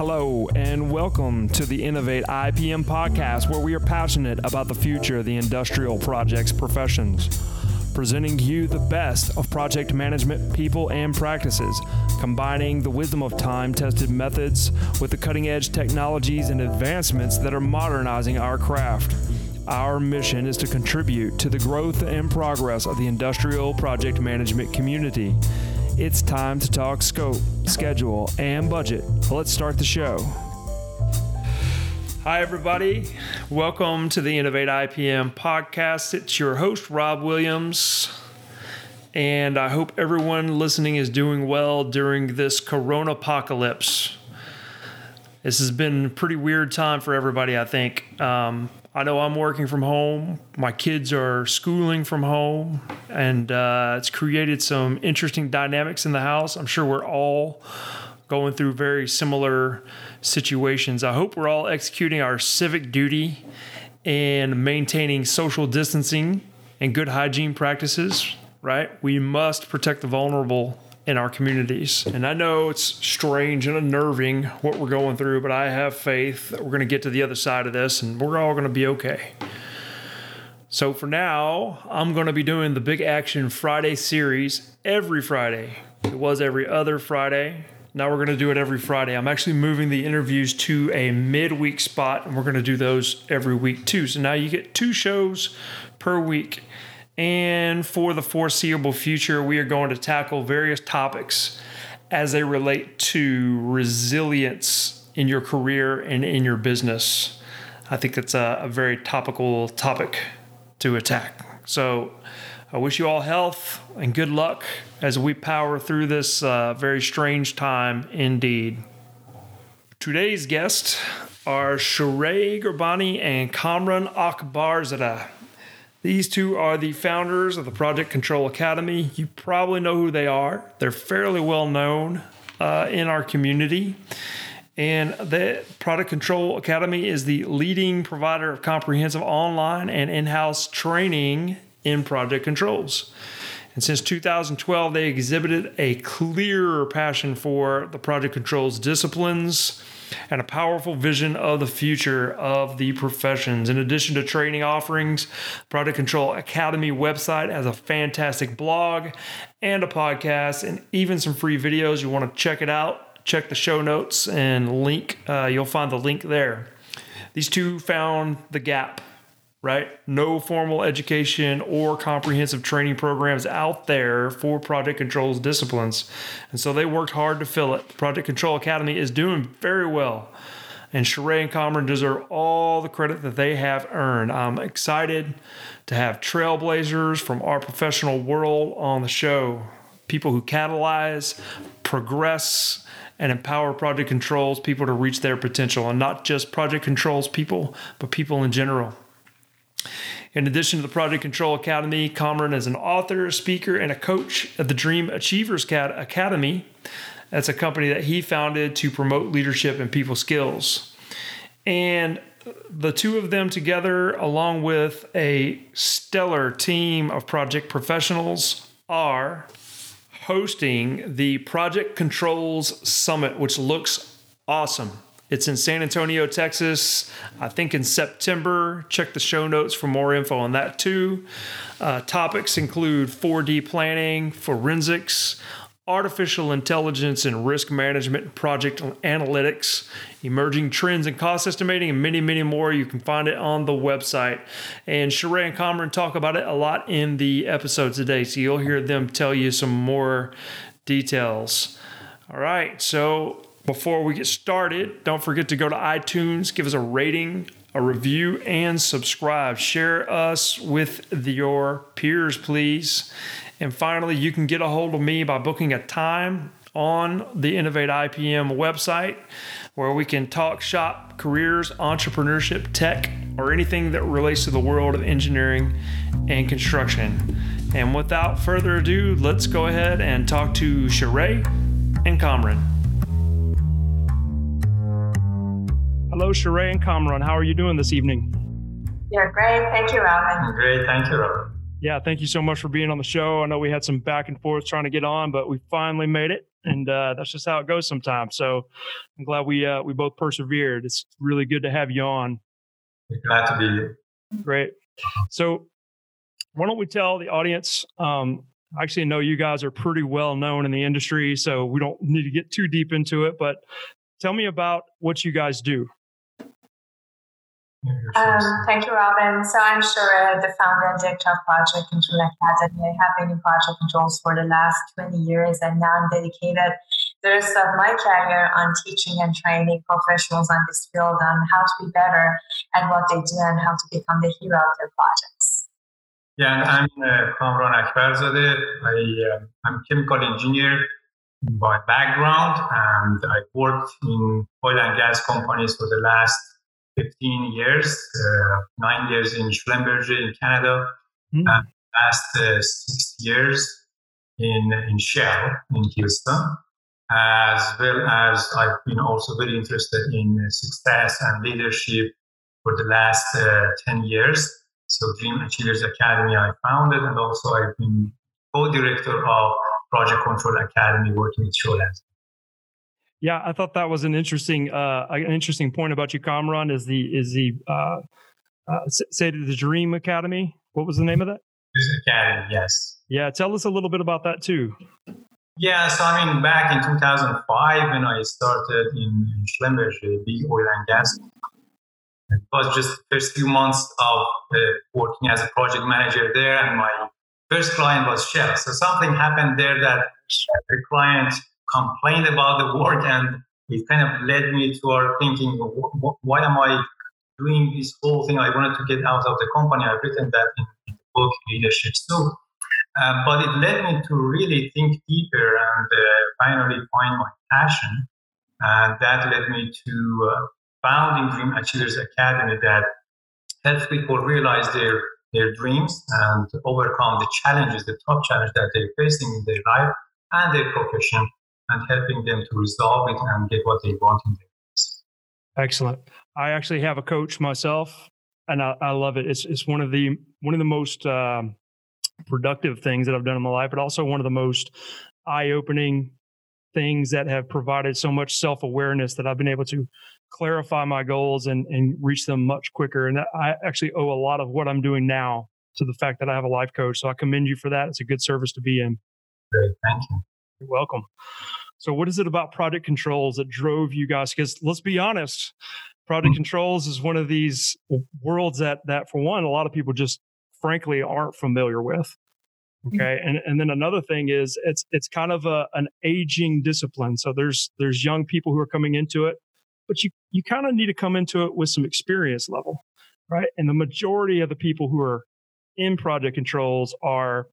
Hello, and welcome to the Innovate IPM podcast, where we are passionate about the future of the industrial projects professions. Presenting you the best of project management people and practices, combining the wisdom of time tested methods with the cutting edge technologies and advancements that are modernizing our craft. Our mission is to contribute to the growth and progress of the industrial project management community. It's time to talk scope, schedule, and budget. Let's start the show. Hi, everybody. Welcome to the Innovate IPM podcast. It's your host, Rob Williams. And I hope everyone listening is doing well during this corona apocalypse. This has been a pretty weird time for everybody, I think. Um, I know I'm working from home. My kids are schooling from home, and uh, it's created some interesting dynamics in the house. I'm sure we're all going through very similar situations. I hope we're all executing our civic duty and maintaining social distancing and good hygiene practices, right? We must protect the vulnerable in our communities. And I know it's strange and unnerving what we're going through, but I have faith that we're going to get to the other side of this and we're all going to be okay. So for now, I'm going to be doing the Big Action Friday series every Friday. It was every other Friday. Now we're going to do it every Friday. I'm actually moving the interviews to a midweek spot, and we're going to do those every week too. So now you get two shows per week. And for the foreseeable future, we are going to tackle various topics as they relate to resilience in your career and in your business. I think that's a, a very topical topic to attack. So I wish you all health and good luck as we power through this uh, very strange time indeed. Today's guests are Sheree Gurbani and Kamran Akbarzadeh. These two are the founders of the Project Control Academy. You probably know who they are. They're fairly well known uh, in our community. And the Project Control Academy is the leading provider of comprehensive online and in house training in project controls. And since 2012, they exhibited a clear passion for the project controls disciplines and a powerful vision of the future of the professions. In addition to training offerings, Project Control Academy website has a fantastic blog and a podcast and even some free videos. You want to check it out, check the show notes and link. Uh, you'll find the link there. These two found the gap right? No formal education or comprehensive training programs out there for project controls disciplines. And so they worked hard to fill it. Project Control Academy is doing very well. And Sheree and Kamran deserve all the credit that they have earned. I'm excited to have trailblazers from our professional world on the show. People who catalyze, progress, and empower project controls people to reach their potential. And not just project controls people, but people in general. In addition to the Project Control Academy, Kamran is an author, speaker, and a coach at the Dream Achievers Academy. That's a company that he founded to promote leadership and people skills. And the two of them together, along with a stellar team of project professionals, are hosting the Project Controls Summit, which looks awesome. It's in San Antonio, Texas, I think in September. Check the show notes for more info on that too. Uh, topics include 4D planning, forensics, artificial intelligence and risk management, project analytics, emerging trends and cost estimating, and many, many more. You can find it on the website. And Sheree and Kamran talk about it a lot in the episode today, so you'll hear them tell you some more details. All right, so before we get started, don't forget to go to iTunes, give us a rating, a review, and subscribe. Share us with your peers, please. And finally, you can get a hold of me by booking a time on the Innovate IPM website where we can talk shop, careers, entrepreneurship, tech, or anything that relates to the world of engineering and construction. And without further ado, let's go ahead and talk to Sheree and Kamran. Hello, Sheree and Kamran. How are you doing this evening? Yeah, great. Thank you, Robin. Great. Thank you, Robin. Yeah, thank you so much for being on the show. I know we had some back and forth trying to get on, but we finally made it. and uh, that's just how it goes sometimes. So I'm glad we uh, we both persevered. It's really good to have you on. Glad to be here. Great. So why don't we tell the audience? Um, actually, I know you guys are pretty well known in the industry, so we don't need to get too deep into it. But tell me about what you guys do. Um, thank you, Robin. So I'm Sure, the founder and director of Project Control Academy. I have been in project controls for the last 20 years, and now I'm dedicated the rest of my career on teaching and training professionals on this field on how to be better at what they do and how to become the hero of their projects. Yeah, I'm uh, Kamran Akbarzadeh. I, uh, I'm a chemical engineer by background, and I worked in oil and gas companies for the last 15 years, uh, nine years in Schlumberger in Canada, mm. and last uh, six years in, in Shell in Houston, as well as I've been also very interested in success and leadership for the last uh, 10 years. So Dream Achievers Academy I founded, and also I've been co-director of Project Control Academy working with Sholas. Yeah, I thought that was an interesting uh, an interesting point about you, Kamran. Is the is the uh, uh, say the Dream Academy? What was the name of that? Academy, yes. Yeah, tell us a little bit about that too. Yeah, so I mean, back in 2005 when I started in Schlumberger, big oil and gas, it was just the first few months of uh, working as a project manager there, and my first client was Shell. So something happened there that the client complained about the work and it kind of led me to our thinking why am i doing this whole thing? I wanted to get out of the company. I've written that in, the book leadership too uh, but it led me to really think deeper and uh, finally find my passion. And that led me to uh, founding dream achievers academy that helps people realize their their dreams and overcome the challenges the top challenge that they're facing in their life and their profession and helping them to resolve it and get what they want in their lives. Excellent. I actually have a coach myself, and I, I love it. It's it's one of the one of the most um, productive things that I've done in my life, but also one of the most eye opening things that have provided so much self awareness that I've been able to clarify my goals and, and reach them much quicker. And I actually owe a lot of what I'm doing now to the fact that I have a life coach. So I commend you for that. It's a good service to be in. Great. Thank you. You're welcome. So, what is it about project controls that drove you guys? Because let's be honest, project mm-hmm. controls is one of these worlds that that for one, a lot of people just frankly aren't familiar with. Okay, mm-hmm. and and then another thing is it's it's kind of a an aging discipline. So there's there's young people who are coming into it, but you you kind of need to come into it with some experience level, right? And the majority of the people who are in project controls are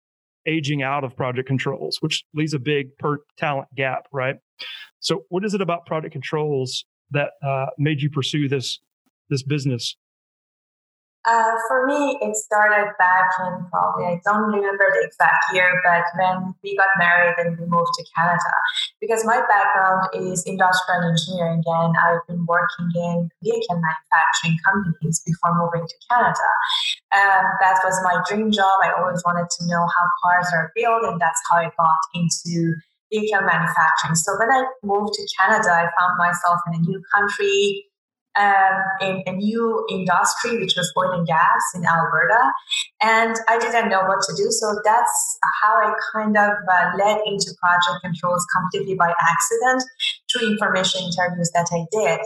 aging out of project controls, which leaves a big per talent gap, right? So, what is it about project controls that uh, made you pursue this this business? Uh, for me, it started back in probably, I don't remember the exact year, but when we got married and we moved to Canada. Because my background is industrial engineering and I've been working in vehicle manufacturing companies before moving to Canada. And that was my dream job. I always wanted to know how cars are built, and that's how I got into vehicle manufacturing. So when I moved to Canada, I found myself in a new country um, in a new industry, which was oil and gas in Alberta. And I didn't know what to do. So that's how I kind of uh, led into project controls completely by accident through information interviews that I did.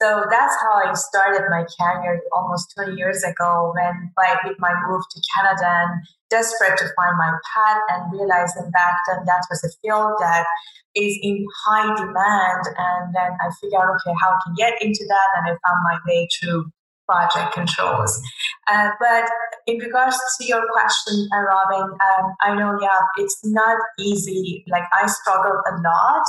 So that's how I started my career almost 20 years ago when by with my move to Canada and desperate to find my path and realizing back then that was a field that is in high demand. And then I figured out, okay, how can I can get into that. And I found my way through project controls. Uh, but in regards to your question, uh, Robin, um, I know, yeah, it's not easy. Like I struggled a lot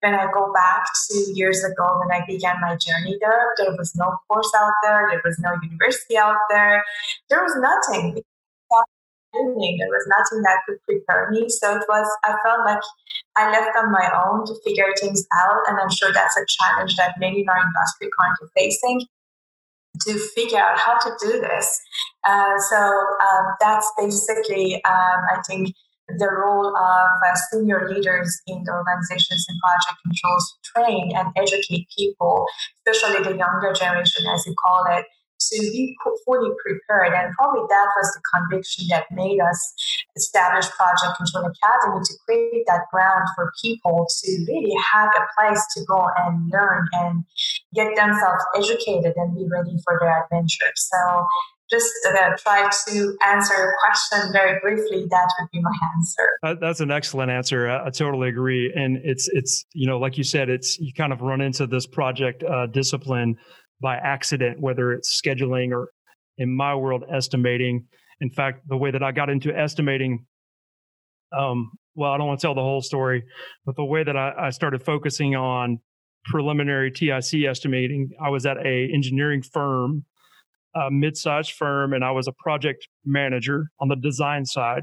when I go back to years ago when I began my journey there. There was no course out there. There was no university out there. There was nothing There was nothing that could prepare me. So it was, I felt like I left on my own to figure things out. And I'm sure that's a challenge that many in our industry currently facing to figure out how to do this. Uh, so um, that's basically, um, I think, the role of uh, senior leaders in the organizations in project controls to train and educate people, especially the younger generation, as you call it, to be fully prepared. And probably that was the conviction that made us establish Project Control Academy to create that ground for people to really have a place to go and learn and get themselves educated and be ready for their adventure. So just uh, try to answer your question very briefly that would be my answer uh, that's an excellent answer I, I, totally agree and it's it's you know like you said it's you kind of run into this project uh, discipline by accident, whether it's scheduling or in my world, estimating. In fact, the way that I got into estimating, um, well, I don't want to tell the whole story, but the way that I, I started focusing on preliminary TIC estimating, I was at a engineering firm, a mid-sized firm, and I was a project manager on the design side.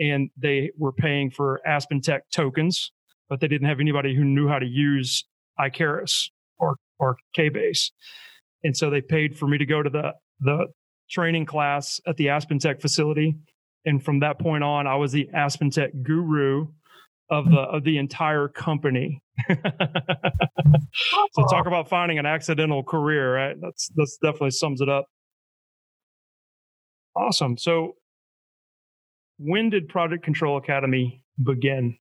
And they were paying for AspenTech tokens, but they didn't have anybody who knew how to use Icarus or KBase. And so they paid for me to go to the the training class at the Aspen Tech facility. And from that point on, I was the Aspen Tech guru of the of the entire company. so talk about finding an accidental career, right? That's that's definitely sums it up. Awesome. So when did Project Control Academy begin?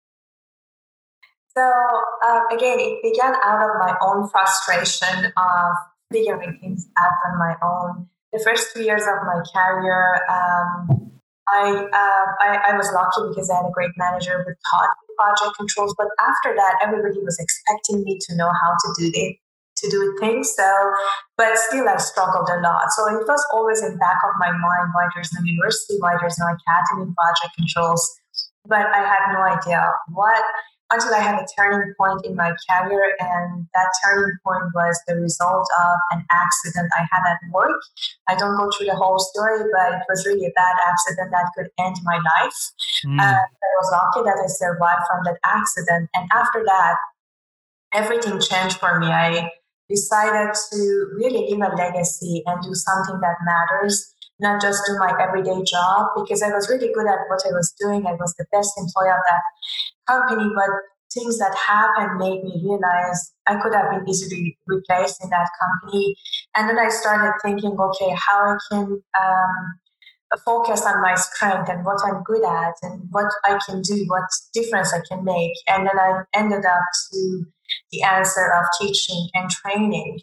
So uh, again, it began out of my own frustration of figuring things out on my own. The first two years of my career, um, I, uh, I, I was lucky because I had a great manager who taught me project controls. But after that, everybody was expecting me to know how to do it to do things. So, but still, I struggled a lot. So it was always in back of my mind why there's no university, why there's no academy project controls. But I had no idea what until I had a turning point in my career. And that turning point was the result of an accident I had at work. I don't go through the whole story, but it was really a bad accident that could end my life. Mm. Uh, I was lucky that I survived from that accident. And after that, everything changed for me. I decided to really leave a legacy and do something that matters not just do my everyday job because I was really good at what I was doing. I was the best employee of that company, but things that happened made me realize I could have been easily replaced in that company. And then I started thinking, okay, how I can um, focus on my strength and what I'm good at and what I can do, what difference I can make. And then I ended up to the answer of teaching and training,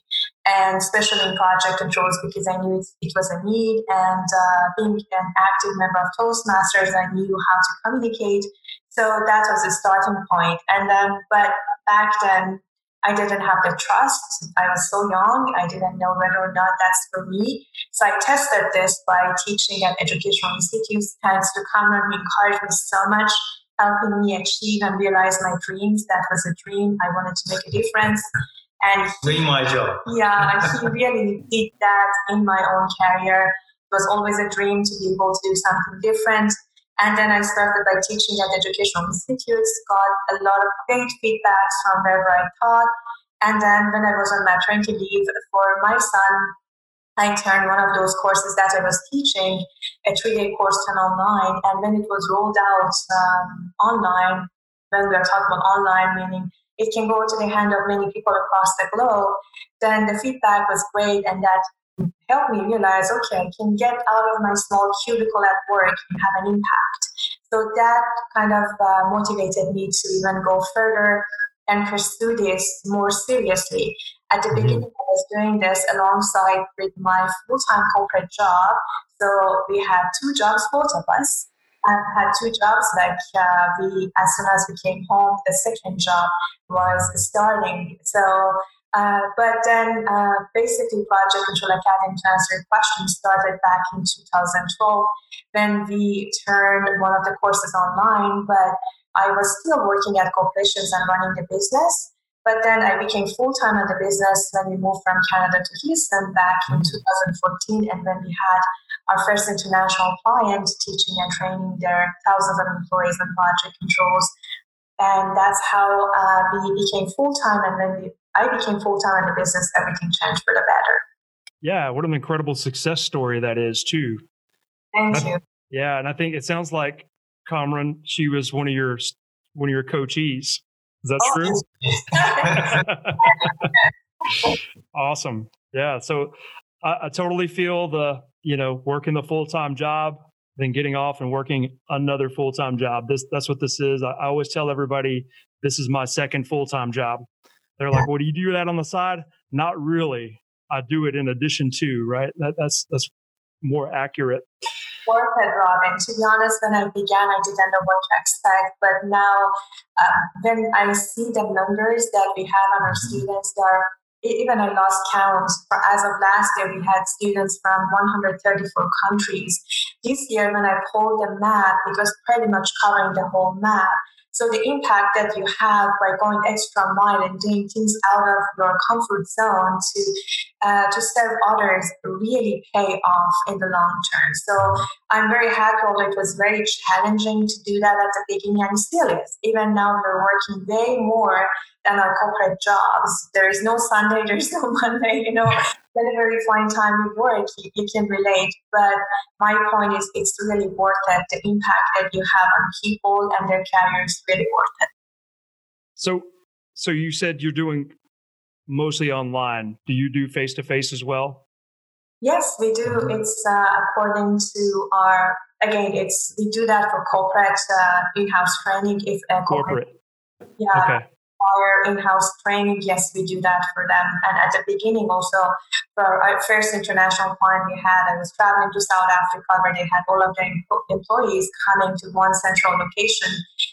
and especially in project controls because I knew it, it was a need. And uh, being an active member of Toastmasters, I knew how to communicate. So that was the starting point. And then, but back then, I didn't have the trust. I was so young. I didn't know whether or not that's for me. So I tested this by teaching at educational institutes. Thanks to Kamran, encouraged me so much, helping me achieve and realize my dreams. That was a dream. I wanted to make a difference. And he, my job. Yeah, he really did that in my own career. It was always a dream to be able to do something different. And then I started by teaching at educational institutes, got a lot of great feedbacks from wherever I taught. And then when I was on maternity leave for my son, I turned one of those courses that I was teaching, a three-day course, to online. And when it was rolled out um, online, when we are talking about online, meaning it can go to the hand of many people across the globe, then the feedback was great, and that helped me realize, okay, I can get out of my small cubicle at work and have an impact. So that kind of uh, motivated me to even go further and pursue this more seriously. At the mm-hmm. beginning, I was doing this alongside with my full-time corporate job. So we had two jobs, both of us. I had two jobs. Like uh, we, as soon as we came home, the second job was starting. So uh, but then uh, basically Project Control Academy to answer your question started back in 2012 Then we turned one of the courses online, but I was still working at corporations and running the business. But then I became full time in the business when we moved from Canada to Houston back in mm-hmm. 2014, and when we had our first international client teaching and training their thousands of employees on project controls. And that's how uh, we became full time. And then we I became full time in the business, everything changed for the better. Yeah, what an incredible success story that is, too. Thank you. Yeah, and I think it sounds like Kamran, she was one of your one of your coachees. Is that oh. true? awesome. Yeah. So I, I, totally feel the, you know, working the full time job, then getting off and working another full time job. This that's what this is. I, I always tell everybody this is my second full time job. They're like, "Well, do you do that on the side?" Not really. I do it in addition to, right? That, that's that's more accurate. Worth it, Robin. To be honest, when I began, I didn't know what to expect. But now, uh, when I see the numbers that we have on our mm-hmm. students, there even I lost count. As of last year, we had students from 134 countries. This year, when I pulled the map, it was pretty much covering the whole map. So the impact that you have by going extra mile and doing things out of your comfort zone to uh, to serve others really pay off in the long term. So I'm very happy. Although it was very challenging to do that at the beginning, and still is. Even now, we're working way more than our corporate jobs. There is no Sunday, there's no Monday. You know, whenever you find time with work, you, you, can relate. But my point is, it's really worth it. The impact that you have on people and their careers really worth it. So, so you said you're doing mostly online. Do you do face to face as well? Yes, we do. It's uh, according to our again. It's we do that for corporate uh, in-house training. If a corporate, corporate. yeah, okay our in-house training, yes, we do that for them. And at the beginning, also for our first international client we had, I was traveling to South Africa where they had all of their employees coming to one central location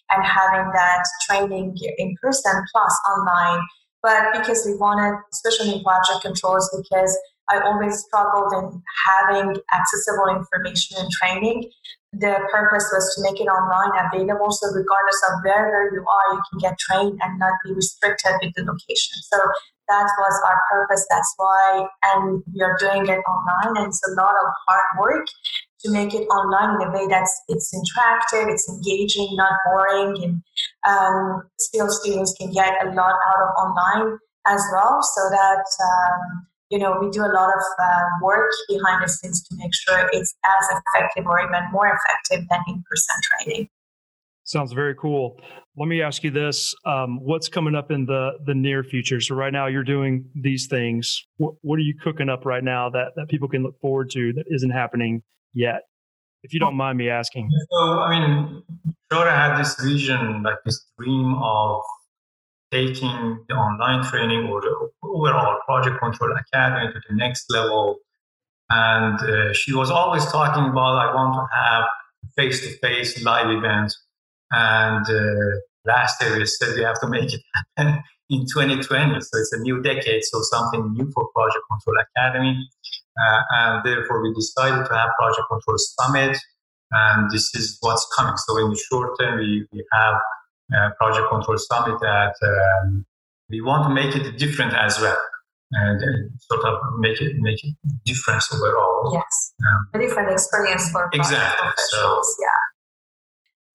and having that training in person plus online. But because we wanted, especially in project controls, because I always struggled in having accessible information and training. The purpose was to make it online available so regardless of wherever you are you can get trained and not be restricted with the location. So that was our purpose that's why and we are doing it online and it's a lot of hard work to make it online in a way that's it's interactive it's engaging not boring and um, still students can get a lot out of online as well so that um, you know, we do a lot of uh, work behind the scenes to make sure it's as effective or even more effective than in person training. Sounds very cool. Let me ask you this: um, What's coming up in the the near future? So right now you're doing these things. What, what are you cooking up right now that that people can look forward to that isn't happening yet? If you don't mind me asking. So I mean, Shora had this vision, like this dream of taking the online training or the overall project control academy to the next level. And uh, she was always talking about, I want to have face to face live events. And uh, last year we said we have to make it happen in 2020. So it's a new decade, so something new for Project Control Academy. Uh, and therefore we decided to have Project Control Summit. And this is what's coming. So in the short term, we, we have uh, project Control Summit that um, we want to make it different as well and sort of make it make it difference overall. Yes, um, a different experience for exactly. professionals. So, yeah.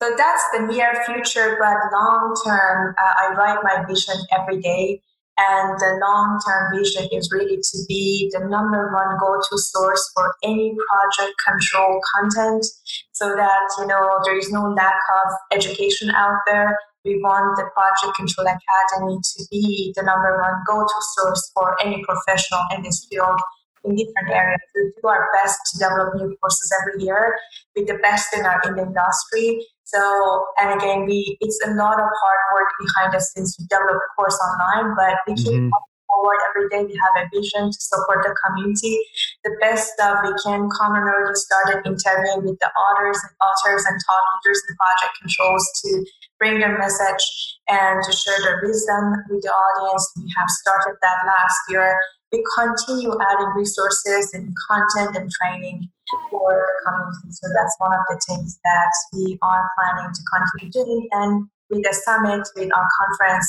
So that's the near future, but long term, uh, I write my vision every day. And the long term vision is really to be the number one go to source for any project control content so that, you know, there is no lack of education out there. We want the Project Control Academy to be the number one go to source for any professional in this field in different areas. We do our best to develop new courses every year with the best in our in the industry. So, and again, we it's a lot of hard work behind us since we develop a course online, but we keep mm-hmm. forward every day. We have a vision to support the community the best stuff we can. Kamran already started interviewing with the authors and authors and thought leaders and project controls to bring their message and to share their wisdom with the audience. We have started that last year. We continue adding resources and content and training for the community. So that's one of the things that we are planning to continue doing. And with the summit, with our conference,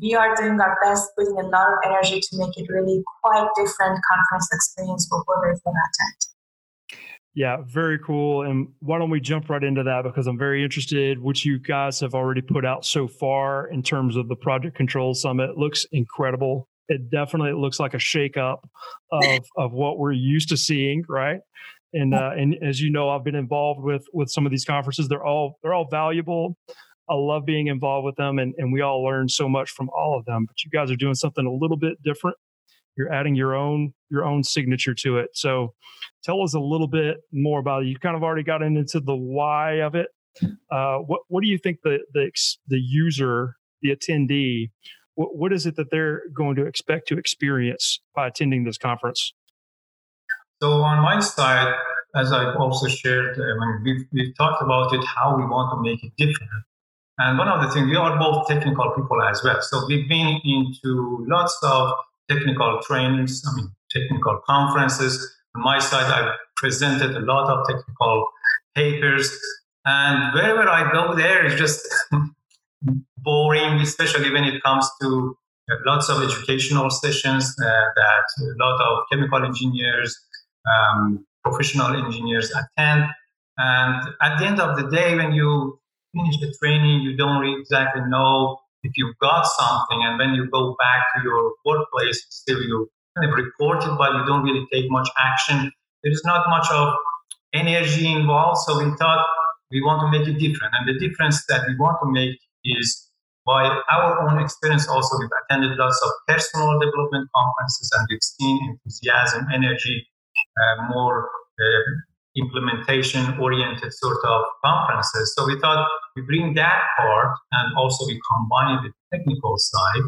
we are doing our best, putting a lot of energy to make it really quite different conference experience for whoever's going to attend. Yeah, very cool. And why don't we jump right into that because I'm very interested what you guys have already put out so far in terms of the Project Control Summit. It looks incredible it definitely looks like a shakeup of of what we're used to seeing, right? And uh, and as you know, I've been involved with with some of these conferences. They're all they're all valuable. I love being involved with them, and and we all learn so much from all of them. But you guys are doing something a little bit different. You're adding your own your own signature to it. So, tell us a little bit more about it. You kind of already got into the why of it. Uh, what what do you think the the the user, the attendee, what, what is it that they're going to expect to experience by attending this conference? So on my side, as I've also shared, I mean, we've, we've talked about it, how we want to make it different. And one of the things, we are both technical people as well. So we've been into lots of technical trainings, I mean, technical conferences. On my side, I've presented a lot of technical papers. And wherever I go there, it's just boring, especially when it comes to lots of educational sessions uh, that a lot of chemical engineers, um, professional engineers attend. And at the end of the day, when you finish the training, you don't really exactly know if you've got something. And when you go back to your workplace, still you kind of report it, but you don't really take much action. There is not much of energy involved. So we thought we want to make it different. And the difference that we want to make is by our own experience also we've attended lots of personal development conferences and we've seen enthusiasm energy more uh, implementation oriented sort of conferences so we thought we bring that part and also we combine it with the technical side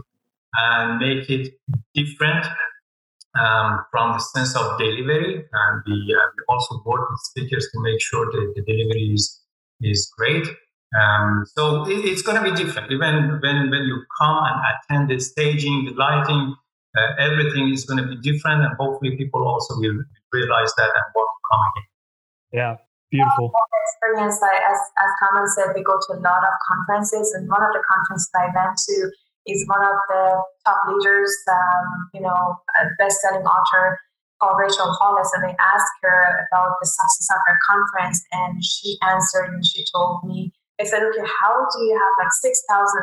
and make it different um, from the sense of delivery and we, uh, we also work with speakers to make sure that the delivery is, is great um, so it, it's going to be different. Even when, when you come and attend the staging, the lighting, uh, everything is going to be different. And hopefully people also will realize that and want to come again. Yeah, beautiful. Experience, like, as, as Kamran said, we go to a lot of conferences. And one of the conferences I went to is one of the top leaders, um, you know, best-selling author called Rachel Hollis, and they asked her about the success of her conference, and she answered and she told me I said, okay, how do you have like 6,000,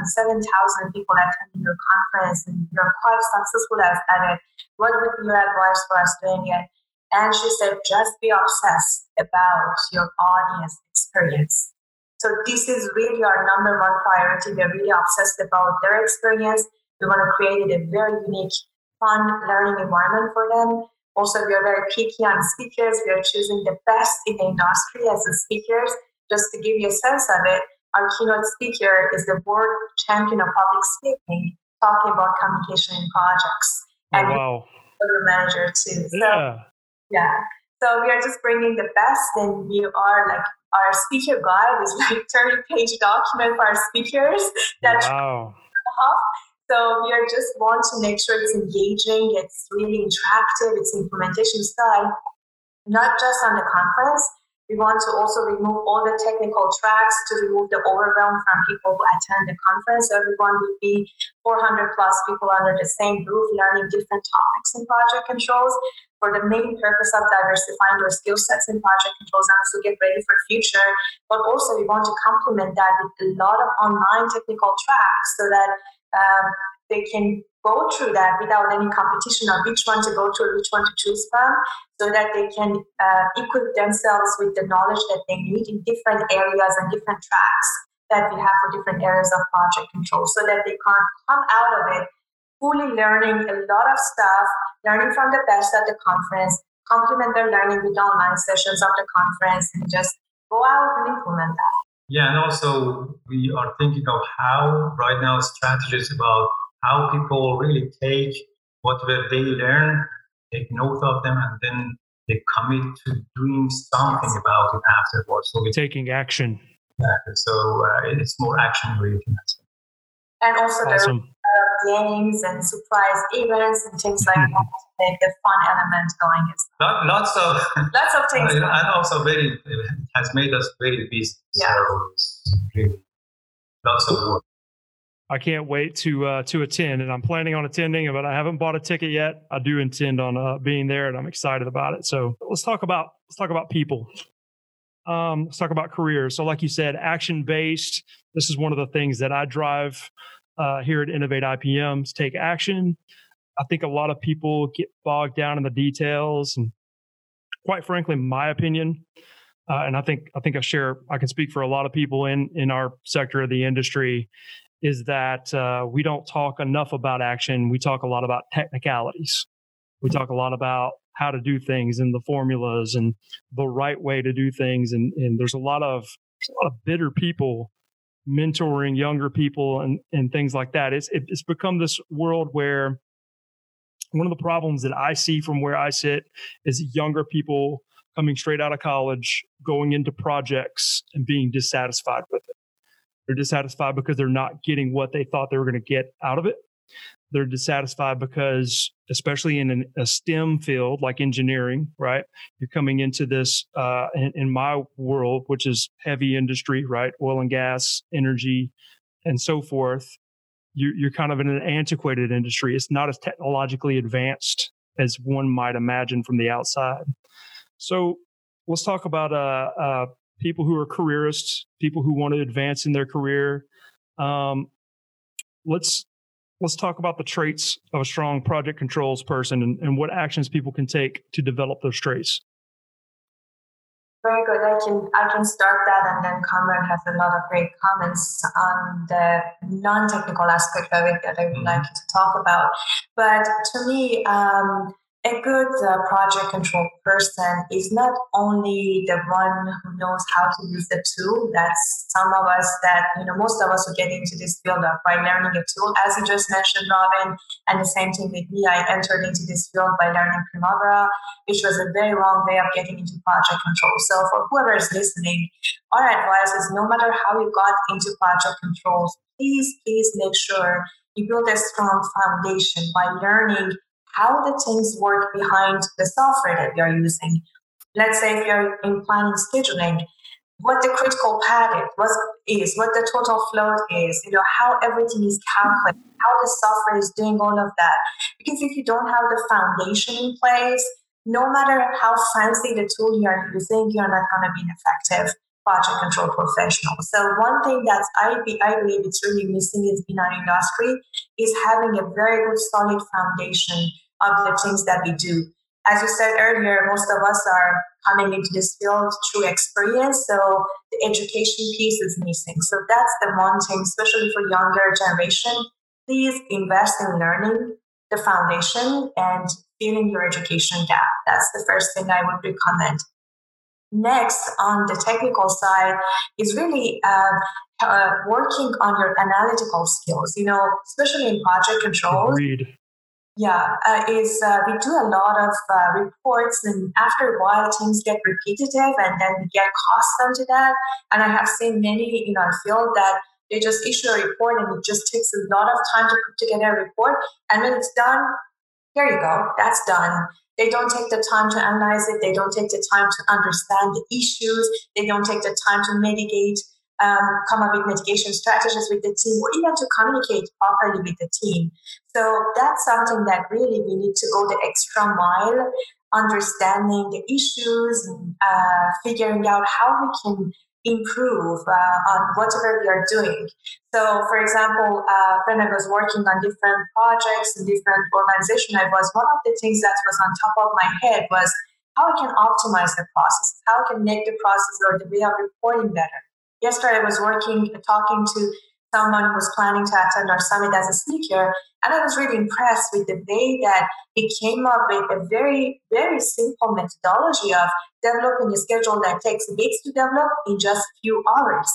7,000 people attending your conference and you're quite successful at, it? What would be your advice for us doing it? And she said, just be obsessed about your audience experience. So this is really our number one priority. We're really obsessed about their experience. We want to create a very unique, fun learning environment for them. Also, we are very picky on speakers. We are choosing the best in the industry as the speakers just to give you a sense of it, our keynote speaker is the world champion of public speaking, talking about communication in projects. Oh, and wow. manager too. So, yeah. Yeah. So we are just bringing the best, and we are like our speaker guide is like 30 page document for our speakers. That wow. So we are just want to make sure it's engaging, it's really interactive, it's implementation style, not just on the conference, we want to also remove all the technical tracks to remove the overwhelm from people who attend the conference. Everyone will be 400 plus people under the same roof learning different topics in project controls for the main purpose of diversifying their skill sets in project controls and also get ready for future. But also we want to complement that with a lot of online technical tracks so that um, they can go through that without any competition of which one to go to or which one to choose from so that they can uh, equip themselves with the knowledge that they need in different areas and different tracks that we have for different areas of project control so that they can come out of it fully learning a lot of stuff, learning from the best at the conference, complement their learning with online sessions of the conference, and just go out and implement that. Yeah, and also we are thinking of how right now strategies about how people really take whatever they learn, take note of them, and then they commit to doing something about it afterwards. So we're taking action. Exactly. So uh, it's more action oriented. And also awesome. There games and surprise events and things like that to make the fun element going. As well. Lots of lots of things. and also very it has made us very busy. Yeah. So really lots of work. I can't wait to uh, to attend, and I'm planning on attending, but I haven't bought a ticket yet. I do intend on uh, being there, and I'm excited about it. So let's talk about let's talk about people. Um, let's talk about careers. So, like you said, action based. This is one of the things that I drive uh, here at Innovate IPMs. Take action. I think a lot of people get bogged down in the details and quite frankly, my opinion, uh, and I think I think I share I can speak for a lot of people in in our sector of the industry, is that uh, we don't talk enough about action. We talk a lot about technicalities. We talk a lot about how to do things and the formulas and the right way to do things. And, and there's a lot of, a lot of bitter people mentoring younger people and, and things like that. It's, it's become this world where one of the problems that I see from where I sit is younger people coming straight out of college, going into projects and being dissatisfied with it. They're dissatisfied because they're not getting what they thought they were going to get out of it. They're dissatisfied because, especially in an, a STEM field like engineering, right? You're coming into this uh, in, in my world, which is heavy industry, right? Oil and gas, energy, and so forth. You're, you're kind of in an antiquated industry. It's not as technologically advanced as one might imagine from the outside. So let's talk about uh, uh, people who are careerists, people who want to advance in their career. Um, let's let's talk about the traits of a strong project controls person and, and what actions people can take to develop those traits. Very good. I can I can start that, and then Kamran has a lot of great comments on the non-technical aspect of it that I would mm-hmm. like to talk about. But to me, um, a good uh, project control person is not only the one who knows how to use the tool. That's some of us that, you know, most of us who get into this field of by learning a tool, as you just mentioned, Robin, and the same thing with me. I entered into this field by learning Primavera, which was a very long way of getting into project control. So for whoever is listening, our advice is no matter how you got into project controls, please, please make sure you build a strong foundation by learning how the things work behind the software that you're using. Let's say if you're in planning scheduling, what the critical path is, what the total float is, you know, how everything is calculated, how the software is doing all of that. Because if you don't have the foundation in place, no matter how fancy the tool you're using, you're not going to be an effective project control professional. So one thing that I, be, I believe it's really missing is in our industry is having a very good solid foundation of the things that we do. As you said earlier, most of us are coming into this field through experience, so the education piece is missing. So that's the one thing, especially for younger generation. Please invest in learning the foundation and filling your education gap. That's the first thing I would recommend. Next, on the technical side, is really uh, uh, working on your analytical skills. You know, especially in project controls. Agreed. Yeah, uh, is uh, we do a lot of uh, reports, and after a while, things get repetitive, and then we get accustomed to that. And I have seen many in our field that they just issue a report, and it just takes a lot of time to put together a report. And when it's done, here you go, that's done. They don't take the time to analyze it. They don't take the time to understand the issues. They don't take the time to mitigate um, come up with mitigation strategies with the team or even to communicate properly with the team. So that's something that really we need to go the extra mile, understanding the issues, uh, figuring out how we can improve uh, on whatever we are doing. So, for example, uh, when I was working on different projects in different organizations, I was one of the things that was on top of my head was how I can optimize the process, how I can make the process or the way of reporting better yesterday I was working, talking to someone who was planning to attend our summit as a speaker, and I was really impressed with the way that he came up with a very, very simple methodology of developing a schedule that takes weeks to develop in just a few hours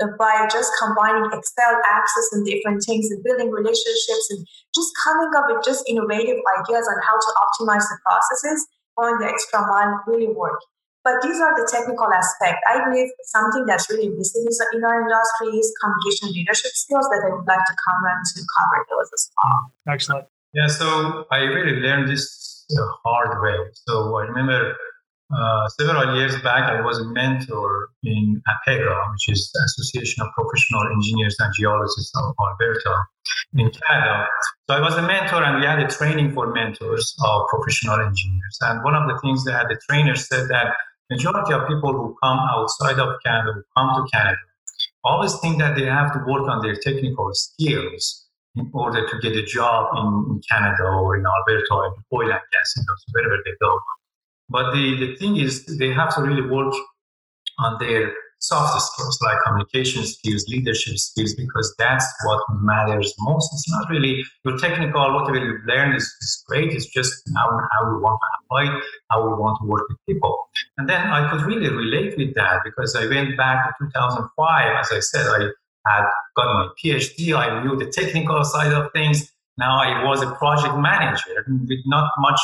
uh, by just combining Excel access and different things and building relationships and just coming up with just innovative ideas on how to optimize the processes, going the extra mile really work. But these are the technical aspects. I believe something that's really missing in our industry is communication leadership skills that I would like to come and to cover those as well. Excellent. Yeah, so I really learned this the hard way. So I remember uh, several years back, I was a mentor in APEGA, which is the Association of Professional Engineers and Geologists of Alberta in Canada. So I was a mentor, and we had a training for mentors of professional engineers. And one of the things that the trainer said that majority of people who come outside of Canada, who come to Canada, always think that they have to work on their technical skills in order to get a job in, in Canada or in Alberta or in oil and gas industry, wherever they go. But the, the thing is, they have to really work on their soft skills like communication skills, leadership skills, because that's what matters most. It's not really your technical, whatever you've learned is, is great. It's just how, how we want to apply it, how we want to work with people. And then I could really relate with that because I went back to 2005. As I said, I had got my PhD. I knew the technical side of things. Now I was a project manager with not much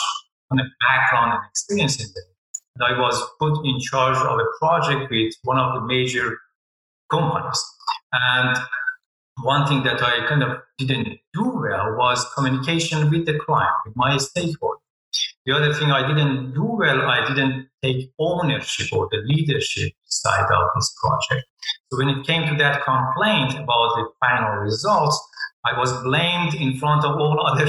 kind of background and experience in that. I was put in charge of a project with one of the major companies. And one thing that I kind of didn't do well was communication with the client, with my stakeholder. The other thing I didn't do well, I didn't take ownership or the leadership side of this project. So when it came to that complaint about the final results, I was blamed in front of all other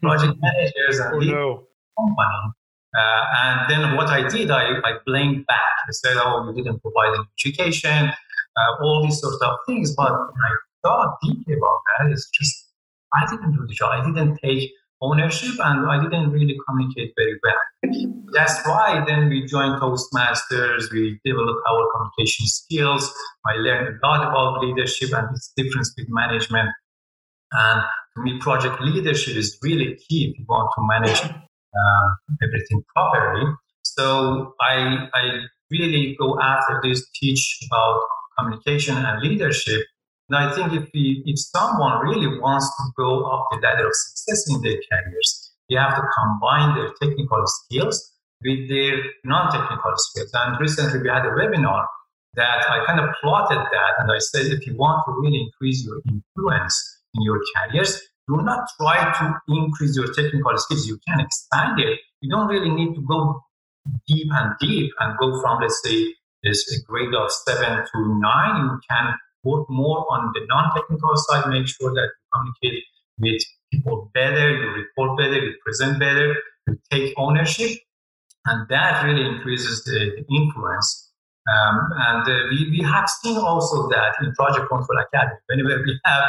project oh, managers and oh, no. company uh, and then what I did, I, I blamed back. I said, oh, you didn't provide any education, uh, all these sort of things. But when I thought deeply about that, it's just, I didn't do the job. I didn't take ownership and I didn't really communicate very well. That's why then we joined Toastmasters, we developed our communication skills. I learned a lot about leadership and its difference with management. And to me, project leadership is really key if you want to manage Uh, everything properly. So I, I really go after this, teach about communication and leadership. And I think if, we, if someone really wants to go up the ladder of success in their careers, they have to combine their technical skills with their non-technical skills. And recently we had a webinar that I kind of plotted that and I said if you want to really increase your influence in your careers, do not try to increase your technical skills. You can expand it. You don't really need to go deep and deep and go from, let's say, this grade of seven to nine. You can work more on the non-technical side, make sure that you communicate with people better, you report better, you present better, you take ownership, and that really increases the, the influence. Um, and uh, we, we have seen also that in Project Control Academy, whenever we have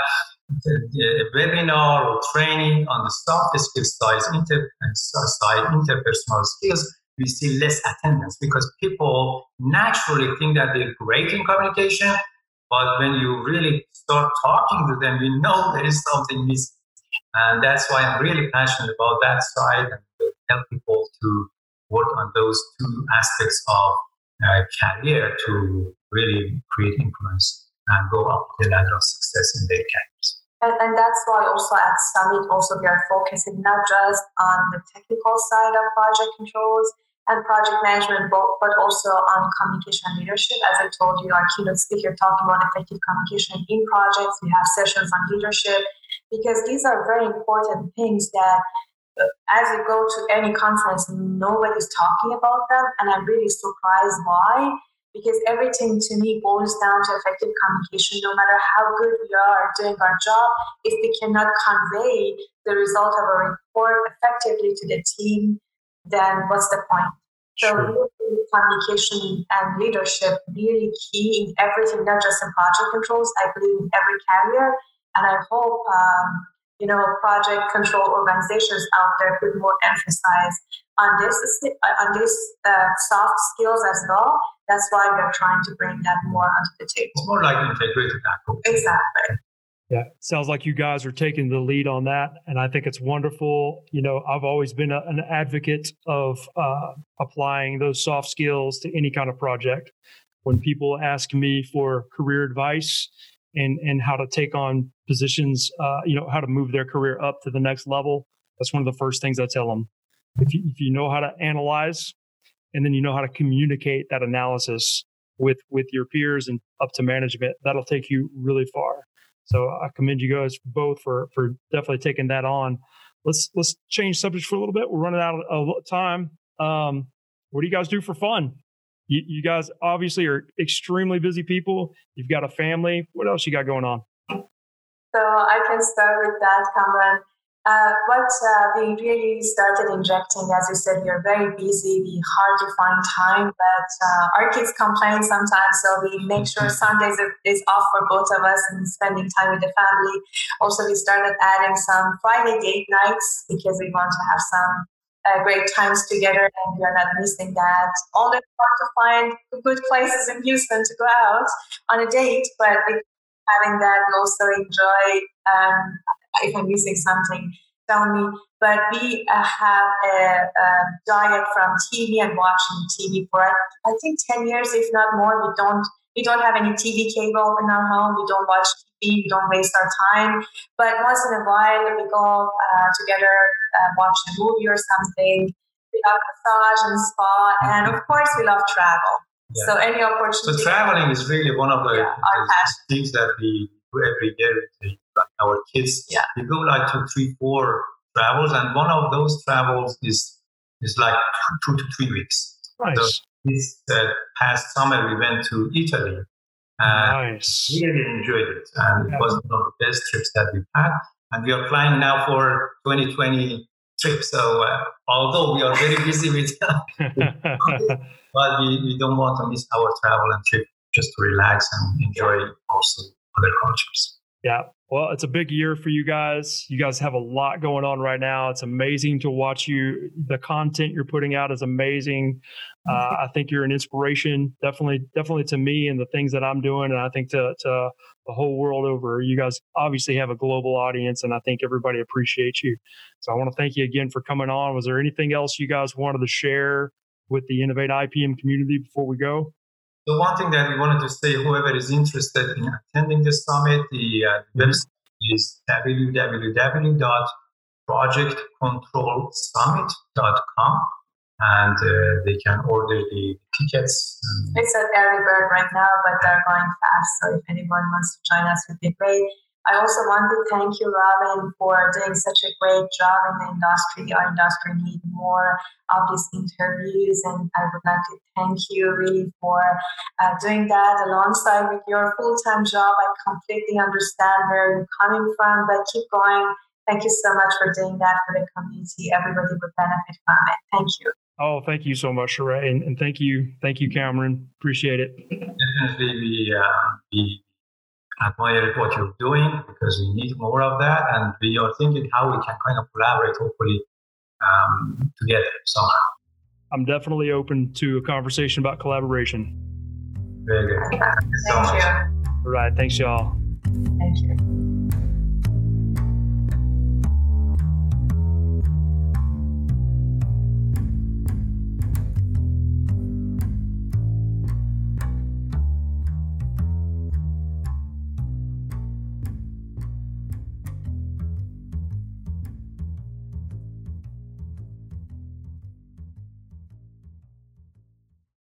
a webinar or training on the soft skills side, inter, side, interpersonal skills, we see less attendance because people naturally think that they're great in communication, but when you really start talking to them, you know there is something missing. And that's why I'm really passionate about that side and help people to work on those two aspects of uh, career to really create influence and go up the ladder of success in their careers. And, and that's why also at Summit, also we are focusing not just on the technical side of project controls and project management, but, but also on communication and leadership. As I told you, our keynote speaker talking about effective communication in projects. We have sessions on leadership because these are very important things that uh, as you go to any conference, nobody's talking about them. And I'm really surprised why because everything to me boils down to effective communication. No matter how good we are doing our job, if we cannot convey the result of a report effectively to the team, then what's the point? Sure. So communication and leadership really key in everything, not just in project controls. I believe in every career, and I hope um, you know project control organizations out there could more emphasize on this uh, on this uh, soft skills as well that's why we're trying to bring that more onto the table. It's more like integrated approach. Exactly. Yeah, sounds like you guys are taking the lead on that, and I think it's wonderful. You know, I've always been a, an advocate of uh, applying those soft skills to any kind of project. When people ask me for career advice and and how to take on positions, uh, you know, how to move their career up to the next level, that's one of the first things I tell them. If you, if you know how to analyze and then you know how to communicate that analysis with with your peers and up to management that'll take you really far. So i commend you guys both for for definitely taking that on. Let's let's change subjects for a little bit. We're running out of time. Um, what do you guys do for fun? You, you guys obviously are extremely busy people. You've got a family. What else you got going on? So i can start with that Kamran. Uh, what uh, we really started injecting, as you said, we are very busy, we hardly find time, but uh, our kids complain sometimes, so we make sure Sundays is off for both of us and spending time with the family. Also, we started adding some Friday date nights because we want to have some uh, great times together and we are not missing that. Although it's hard to find good places in Houston to go out on a date, but having that, we also enjoy. Um, if I'm missing something, tell me. But we uh, have a, a, diet from TV and watching TV for I think ten years, if not more. We don't we don't have any TV cable in our home. We don't watch TV. We don't waste our time. But once in a while, we go uh, together, uh, watch a movie or something. We love massage and spa, and of course, we love travel. Yeah. So any opportunity. So traveling is really one of the, yeah, the things that we do every year. Like our kids, yeah. we go like two, three, four travels, and one of those travels is is like two, two to three weeks. Nice. So this uh, past summer, we went to Italy. And nice. Really enjoyed it, and yeah. it was one of the best trips that we've had. And we are planning now for 2020 trip. So uh, although we are very busy with, but we, we don't want to miss our travel and trip just to relax and enjoy also other cultures. Yeah. Well, it's a big year for you guys. You guys have a lot going on right now. It's amazing to watch you. The content you're putting out is amazing. Uh, I think you're an inspiration, definitely, definitely to me and the things that I'm doing, and I think to, to the whole world over. You guys obviously have a global audience, and I think everybody appreciates you. So I want to thank you again for coming on. Was there anything else you guys wanted to share with the Innovate IPM community before we go? The one thing that we wanted to say, whoever is interested in attending the summit, the uh, website is www.projectcontrolsummit.com and uh, they can order the tickets. It's at early bird right now, but they're going fast. So if anyone wants to join us, would be great. I also want to thank you, Robin, for doing such a great job in the industry. Our industry needs more of these interviews, and I would like to thank you really for uh, doing that alongside with your full-time job. I completely understand where you're coming from, but keep going. Thank you so much for doing that for the community. Everybody would benefit from it. Thank you. Oh, thank you so much, Sheree, and, and thank you, thank you, Kamran. Appreciate it. Definitely, we, uh, we admire what you're doing because we need more of that. And we are thinking how we can kind of collaborate, hopefully, um, together somehow. I'm definitely open to a conversation about collaboration. Very good. Thank you. So All right. Thanks, y'all. Thank you.